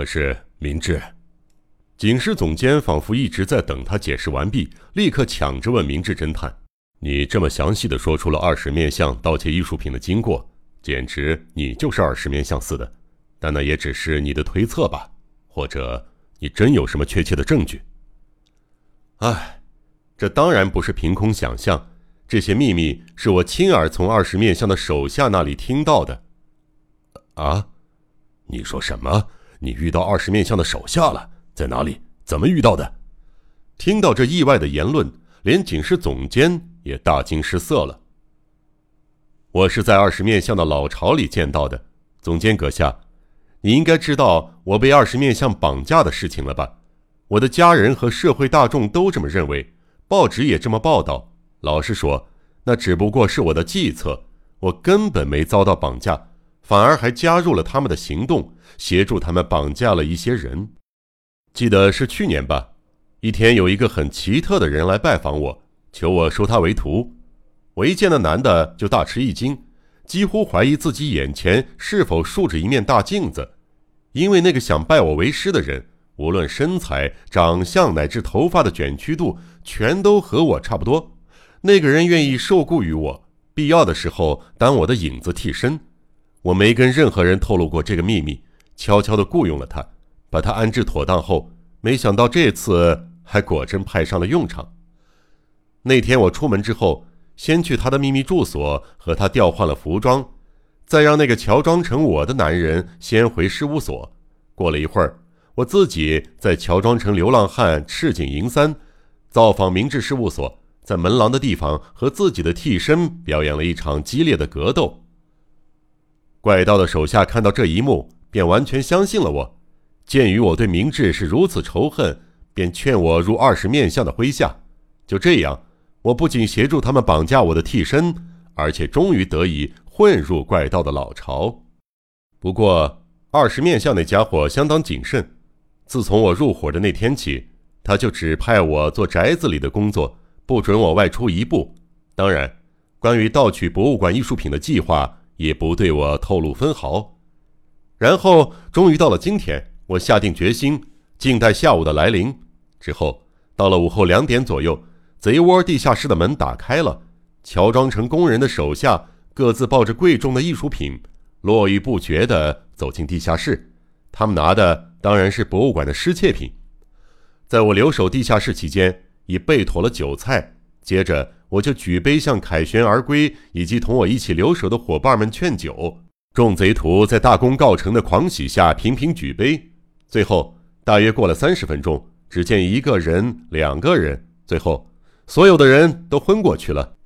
可是明智，警视总监仿佛一直在等他解释完毕，立刻抢着问明智侦探：“你这么详细的说出了二十面相盗窃艺术品的经过，简直你就是二十面相似的。但那也只是你的推测吧？或者你真有什么确切的证据？”哎，这当然不是凭空想象，这些秘密是我亲耳从二十面相的手下那里听到的。啊？你说什么？你遇到二十面相的手下了？在哪里？怎么遇到的？听到这意外的言论，连警视总监也大惊失色了。我是在二十面相的老巢里见到的，总监阁下，你应该知道我被二十面相绑架的事情了吧？我的家人和社会大众都这么认为，报纸也这么报道。老实说，那只不过是我的计策，我根本没遭到绑架。反而还加入了他们的行动，协助他们绑架了一些人。记得是去年吧，一天有一个很奇特的人来拜访我，求我收他为徒。我一见那男的就大吃一惊，几乎怀疑自己眼前是否竖着一面大镜子，因为那个想拜我为师的人，无论身材、长相乃至头发的卷曲度，全都和我差不多。那个人愿意受雇于我，必要的时候当我的影子替身。我没跟任何人透露过这个秘密，悄悄地雇佣了他，把他安置妥当后，没想到这次还果真派上了用场。那天我出门之后，先去他的秘密住所和他调换了服装，再让那个乔装成我的男人先回事务所。过了一会儿，我自己再乔装成流浪汉赤井银三，造访明治事务所，在门廊的地方和自己的替身表演了一场激烈的格斗。怪盗的手下看到这一幕，便完全相信了我。鉴于我对明智是如此仇恨，便劝我入二十面相的麾下。就这样，我不仅协助他们绑架我的替身，而且终于得以混入怪盗的老巢。不过，二十面相那家伙相当谨慎。自从我入伙的那天起，他就只派我做宅子里的工作，不准我外出一步。当然，关于盗取博物馆艺术品的计划。也不对我透露分毫，然后终于到了今天，我下定决心，静待下午的来临。之后到了午后两点左右，贼窝地下室的门打开了，乔装成工人的手下各自抱着贵重的艺术品，络绎不绝地走进地下室。他们拿的当然是博物馆的失窃品。在我留守地下室期间，已备妥了酒菜，接着。我就举杯向凯旋而归以及同我一起留守的伙伴们劝酒，众贼徒在大功告成的狂喜下频频举杯。最后大约过了三十分钟，只见一个人、两个人，最后所有的人都昏过去了。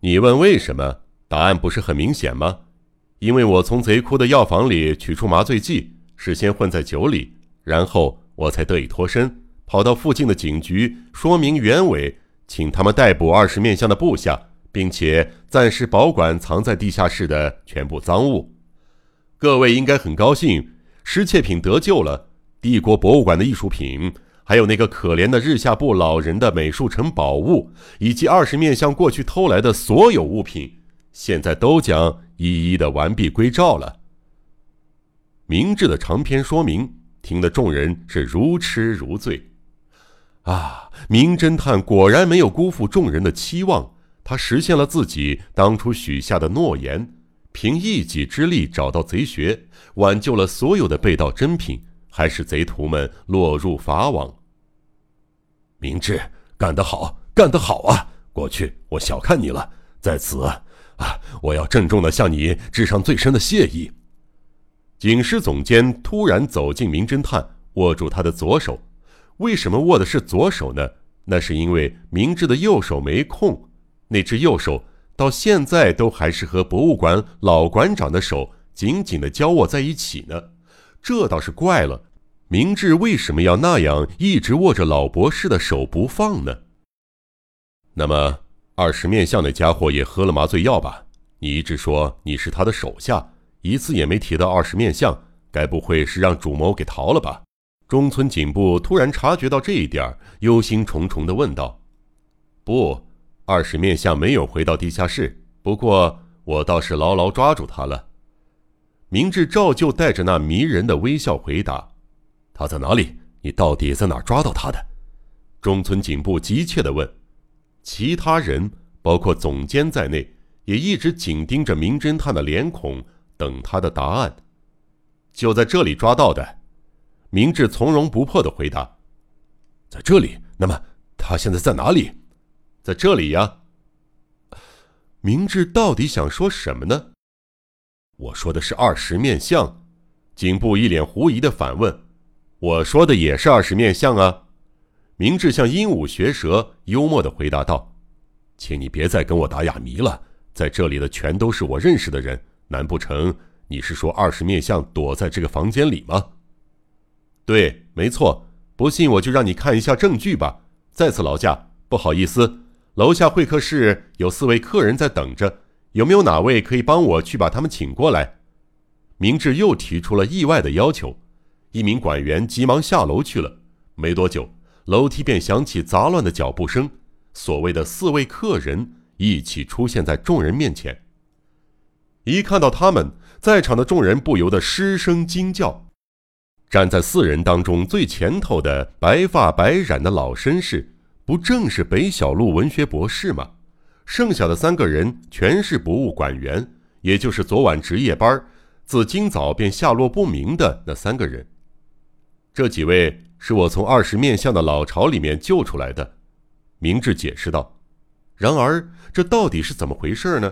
你问为什么？答案不是很明显吗？因为我从贼窟的药房里取出麻醉剂，事先混在酒里，然后我才得以脱身，跑到附近的警局说明原委。请他们逮捕二十面相的部下，并且暂时保管藏在地下室的全部赃物。各位应该很高兴，失窃品得救了。帝国博物馆的艺术品，还有那个可怜的日下部老人的美术城宝物，以及二十面相过去偷来的所有物品，现在都将一一的完璧归赵了。明智的长篇说明，听得众人是如痴如醉。啊！名侦探果然没有辜负众人的期望，他实现了自己当初许下的诺言，凭一己之力找到贼穴，挽救了所有的被盗珍品，还使贼徒们落入法网。明智，干得好，干得好啊！过去我小看你了，在此，啊，我要郑重的向你致上最深的谢意。警视总监突然走进名侦探，握住他的左手。为什么握的是左手呢？那是因为明智的右手没空，那只右手到现在都还是和博物馆老馆长的手紧紧的交握在一起呢。这倒是怪了，明智为什么要那样一直握着老博士的手不放呢？那么二十面相那家伙也喝了麻醉药吧？你一直说你是他的手下，一次也没提到二十面相，该不会是让主谋给逃了吧？中村警部突然察觉到这一点，忧心忡忡地问道：“不，二十面相没有回到地下室。不过我倒是牢牢抓住他了。”明智照旧带着那迷人的微笑回答：“他在哪里？你到底在哪抓到他的？中村警部急切地问。其他人，包括总监在内，也一直紧盯着名侦探的脸孔，等他的答案。就在这里抓到的，明智从容不迫的回答：“在这里。那么他现在在哪里？在这里呀。”明智到底想说什么呢？我说的是二十面相。警部一脸狐疑的反问：“我说的也是二十面相啊。”明智像鹦鹉学舌，幽默的回答道：“请你别再跟我打哑谜了，在这里的全都是我认识的人，难不成你是说二十面相躲在这个房间里吗？”“对，没错。不信我就让你看一下证据吧。”再次劳驾，不好意思，楼下会客室有四位客人在等着，有没有哪位可以帮我去把他们请过来？明智又提出了意外的要求，一名管员急忙下楼去了。没多久。楼梯便响起杂乱的脚步声，所谓的四位客人一起出现在众人面前。一看到他们，在场的众人不由得失声惊叫。站在四人当中最前头的白发白染的老绅士，不正是北小路文学博士吗？剩下的三个人全是博物馆员，也就是昨晚值夜班，自今早便下落不明的那三个人。这几位。是我从二十面相的老巢里面救出来的，明智解释道。然而，这到底是怎么回事呢？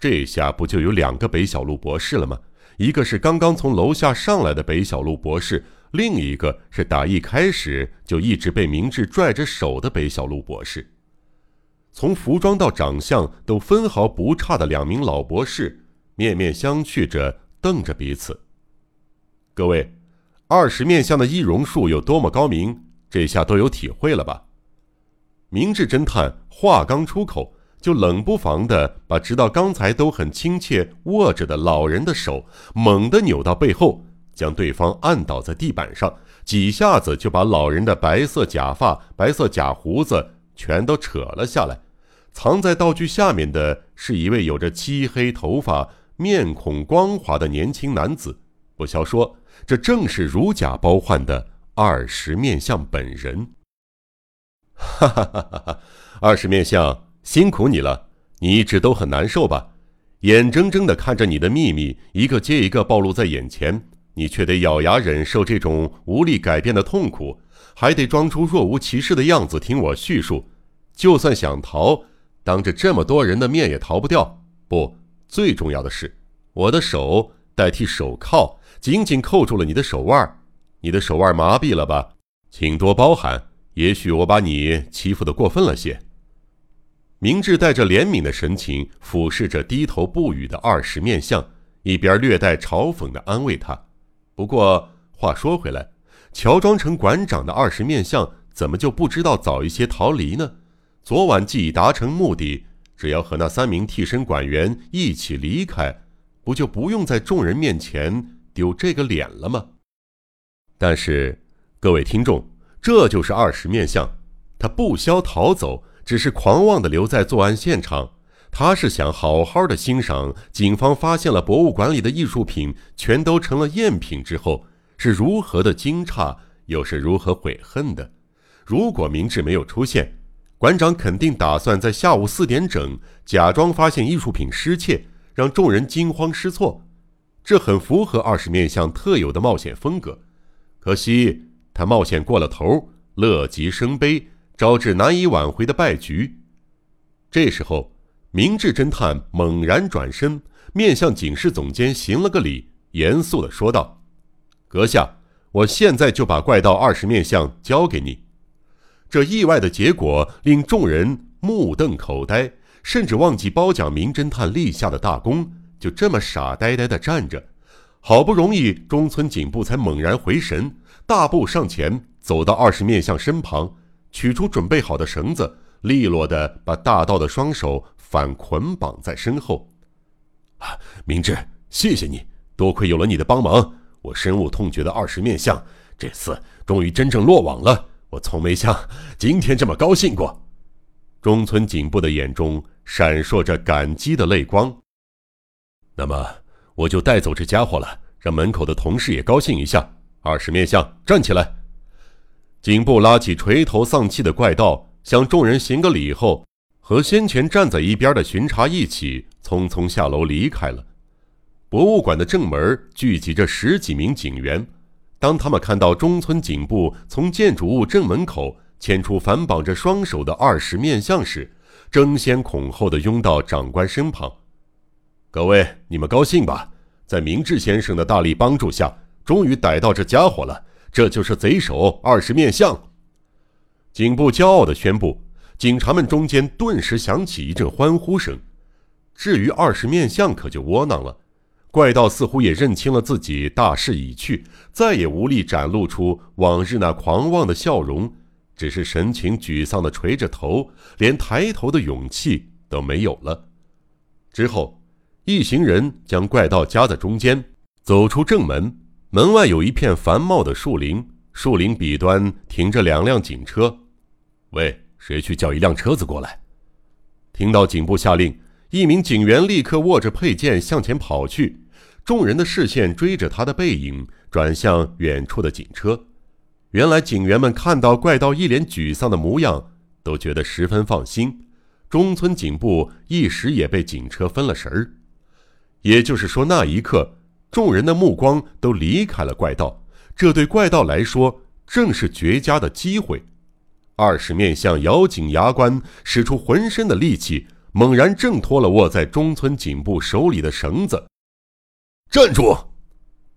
这下不就有两个北小路博士了吗？一个是刚刚从楼下上来的北小路博士，另一个是打一开始就一直被明智拽着手的北小路博士。从服装到长相都分毫不差的两名老博士，面面相觑着瞪着彼此。各位。二十面相的易容术有多么高明，这下都有体会了吧？明智侦探话刚出口，就冷不防的把直到刚才都很亲切握着的老人的手猛地扭到背后，将对方按倒在地板上，几下子就把老人的白色假发、白色假胡子全都扯了下来。藏在道具下面的是一位有着漆黑头发、面孔光滑的年轻男子，不消说。这正是如假包换的二十面相本人。哈哈哈哈哈！二十面相辛苦你了，你一直都很难受吧？眼睁睁的看着你的秘密一个接一个暴露在眼前，你却得咬牙忍受这种无力改变的痛苦，还得装出若无其事的样子听我叙述。就算想逃，当着这么多人的面也逃不掉。不，最重要的是，我的手代替手铐。紧紧扣住了你的手腕，你的手腕麻痹了吧？请多包涵，也许我把你欺负的过分了些。明智带着怜悯的神情俯视着低头不语的二十面相，一边略带嘲讽的安慰他。不过话说回来，乔装成馆长的二十面相怎么就不知道早一些逃离呢？昨晚既已达成目的，只要和那三名替身馆员一起离开，不就不用在众人面前？丢这个脸了吗？但是，各位听众，这就是二十面相，他不消逃走，只是狂妄的留在作案现场。他是想好好的欣赏警方发现了博物馆里的艺术品全都成了赝品之后是如何的惊诧，又是如何悔恨的。如果明智没有出现，馆长肯定打算在下午四点整假装发现艺术品失窃，让众人惊慌失措。这很符合二十面相特有的冒险风格，可惜他冒险过了头，乐极生悲，招致难以挽回的败局。这时候，明智侦探猛然转身，面向警视总监行了个礼，严肃地说道：“阁下，我现在就把怪盗二十面相交给你。”这意外的结果令众人目瞪口呆，甚至忘记褒奖名侦探立下的大功。就这么傻呆呆地站着，好不容易中村警部才猛然回神，大步上前走到二十面相身旁，取出准备好的绳子，利落的把大盗的双手反捆绑在身后。啊，明智，谢谢你，多亏有了你的帮忙，我深恶痛绝的二十面相这次终于真正落网了。我从没像今天这么高兴过。中村警部的眼中闪烁着感激的泪光。那么我就带走这家伙了，让门口的同事也高兴一下。二十面相站起来。颈部拉起垂头丧气的怪盗，向众人行个礼后，和先前站在一边的巡查一起，匆匆下楼离开了。博物馆的正门聚集着十几名警员，当他们看到中村警部从建筑物正门口牵出反绑着双手的二十面相时，争先恐后的拥到长官身旁。各位，你们高兴吧？在明智先生的大力帮助下，终于逮到这家伙了。这就是贼首二十面相。警部骄傲地宣布，警察们中间顿时响起一阵欢呼声。至于二十面相，可就窝囊了。怪盗似乎也认清了自己大势已去，再也无力展露出往日那狂妄的笑容，只是神情沮丧地垂着头，连抬头的勇气都没有了。之后，一行人将怪盗夹在中间，走出正门。门外有一片繁茂的树林，树林彼端停着两辆警车。喂，谁去叫一辆车子过来？听到警部下令，一名警员立刻握着佩剑向前跑去。众人的视线追着他的背影转向远处的警车。原来警员们看到怪盗一脸沮丧的模样，都觉得十分放心。中村警部一时也被警车分了神儿。也就是说，那一刻。众人的目光都离开了怪盗，这对怪盗来说正是绝佳的机会。二十面相咬紧牙关，使出浑身的力气，猛然挣脱了握在中村颈部手里的绳子。站住！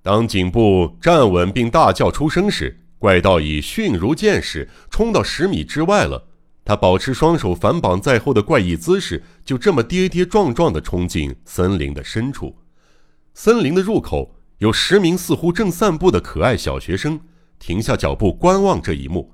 当颈部站稳并大叫出声时，怪盗已迅如箭矢冲到十米之外了。他保持双手反绑在后的怪异姿势，就这么跌跌撞撞地冲进森林的深处。森林的入口有十名似乎正散步的可爱小学生，停下脚步观望这一幕。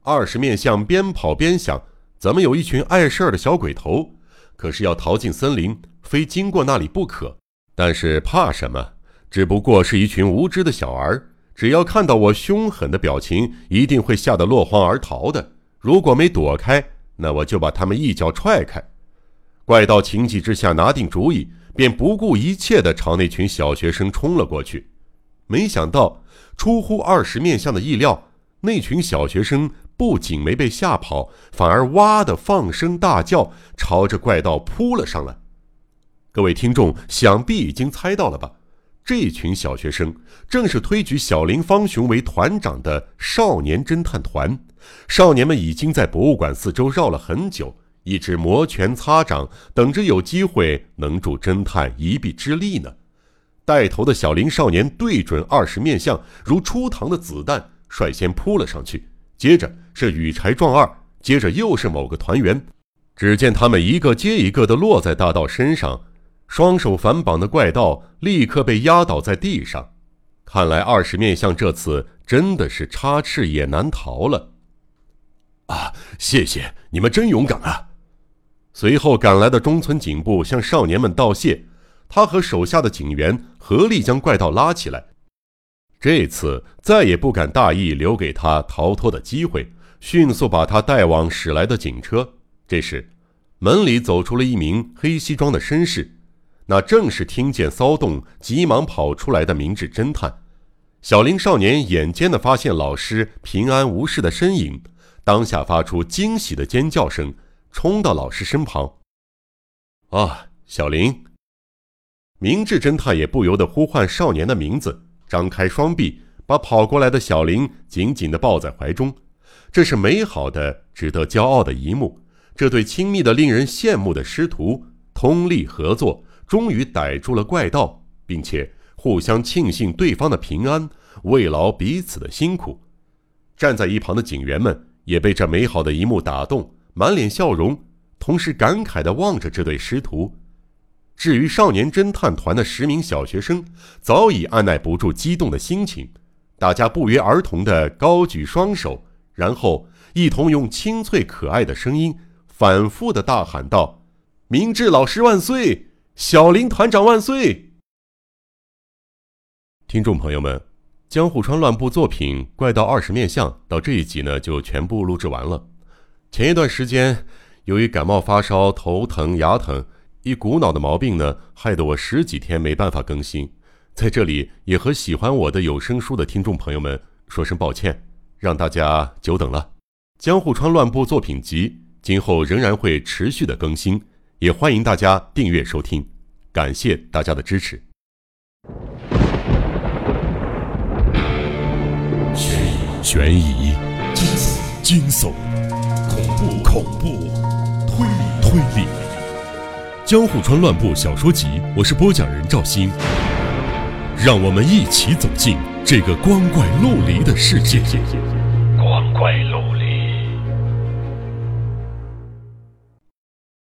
二十面相边跑边想：怎么有一群碍事儿的小鬼头？可是要逃进森林，非经过那里不可。但是怕什么？只不过是一群无知的小儿，只要看到我凶狠的表情，一定会吓得落荒而逃的。如果没躲开，那我就把他们一脚踹开。怪盗情急之下拿定主意。便不顾一切地朝那群小学生冲了过去，没想到出乎二十面相的意料，那群小学生不仅没被吓跑，反而哇的放声大叫，朝着怪盗扑了上来。各位听众想必已经猜到了吧？这群小学生正是推举小林方雄为团长的少年侦探团，少年们已经在博物馆四周绕了很久。一直摩拳擦掌，等着有机会能助侦探一臂之力呢。带头的小林少年对准二十面相，如出膛的子弹，率先扑了上去。接着是羽柴壮二，接着又是某个团员。只见他们一个接一个的落在大盗身上，双手反绑的怪盗立刻被压倒在地上。看来二十面相这次真的是插翅也难逃了。啊，谢谢你们，真勇敢啊！随后赶来的中村警部向少年们道谢，他和手下的警员合力将怪盗拉起来。这次再也不敢大意留给他逃脱的机会，迅速把他带往驶来的警车。这时，门里走出了一名黑西装的绅士，那正是听见骚动急忙跑出来的明智侦探。小林少年眼尖的发现老师平安无事的身影，当下发出惊喜的尖叫声。冲到老师身旁。啊，小林！明智侦探也不由得呼唤少年的名字，张开双臂，把跑过来的小林紧紧地抱在怀中。这是美好的、值得骄傲的一幕。这对亲密的、令人羡慕的师徒，通力合作，终于逮住了怪盗，并且互相庆幸对方的平安，慰劳彼此的辛苦。站在一旁的警员们也被这美好的一幕打动。满脸笑容，同时感慨地望着这对师徒。至于少年侦探团的十名小学生，早已按耐不住激动的心情，大家不约而同地高举双手，然后一同用清脆可爱的声音反复地大喊道：“明智老师万岁！小林团长万岁！”听众朋友们，江户川乱步作品《怪盗二十面相》到这一集呢，就全部录制完了。前一段时间，由于感冒发烧、头疼、牙疼，一股脑的毛病呢，害得我十几天没办法更新。在这里也和喜欢我的有声书的听众朋友们说声抱歉，让大家久等了。江户川乱步作品集今后仍然会持续的更新，也欢迎大家订阅收听，感谢大家的支持。悬疑、惊悚、恐怖、恐怖、推理、推理，《江户川乱步小说集》，我是播讲人赵鑫，让我们一起走进这个光怪陆离的世界。光怪陆。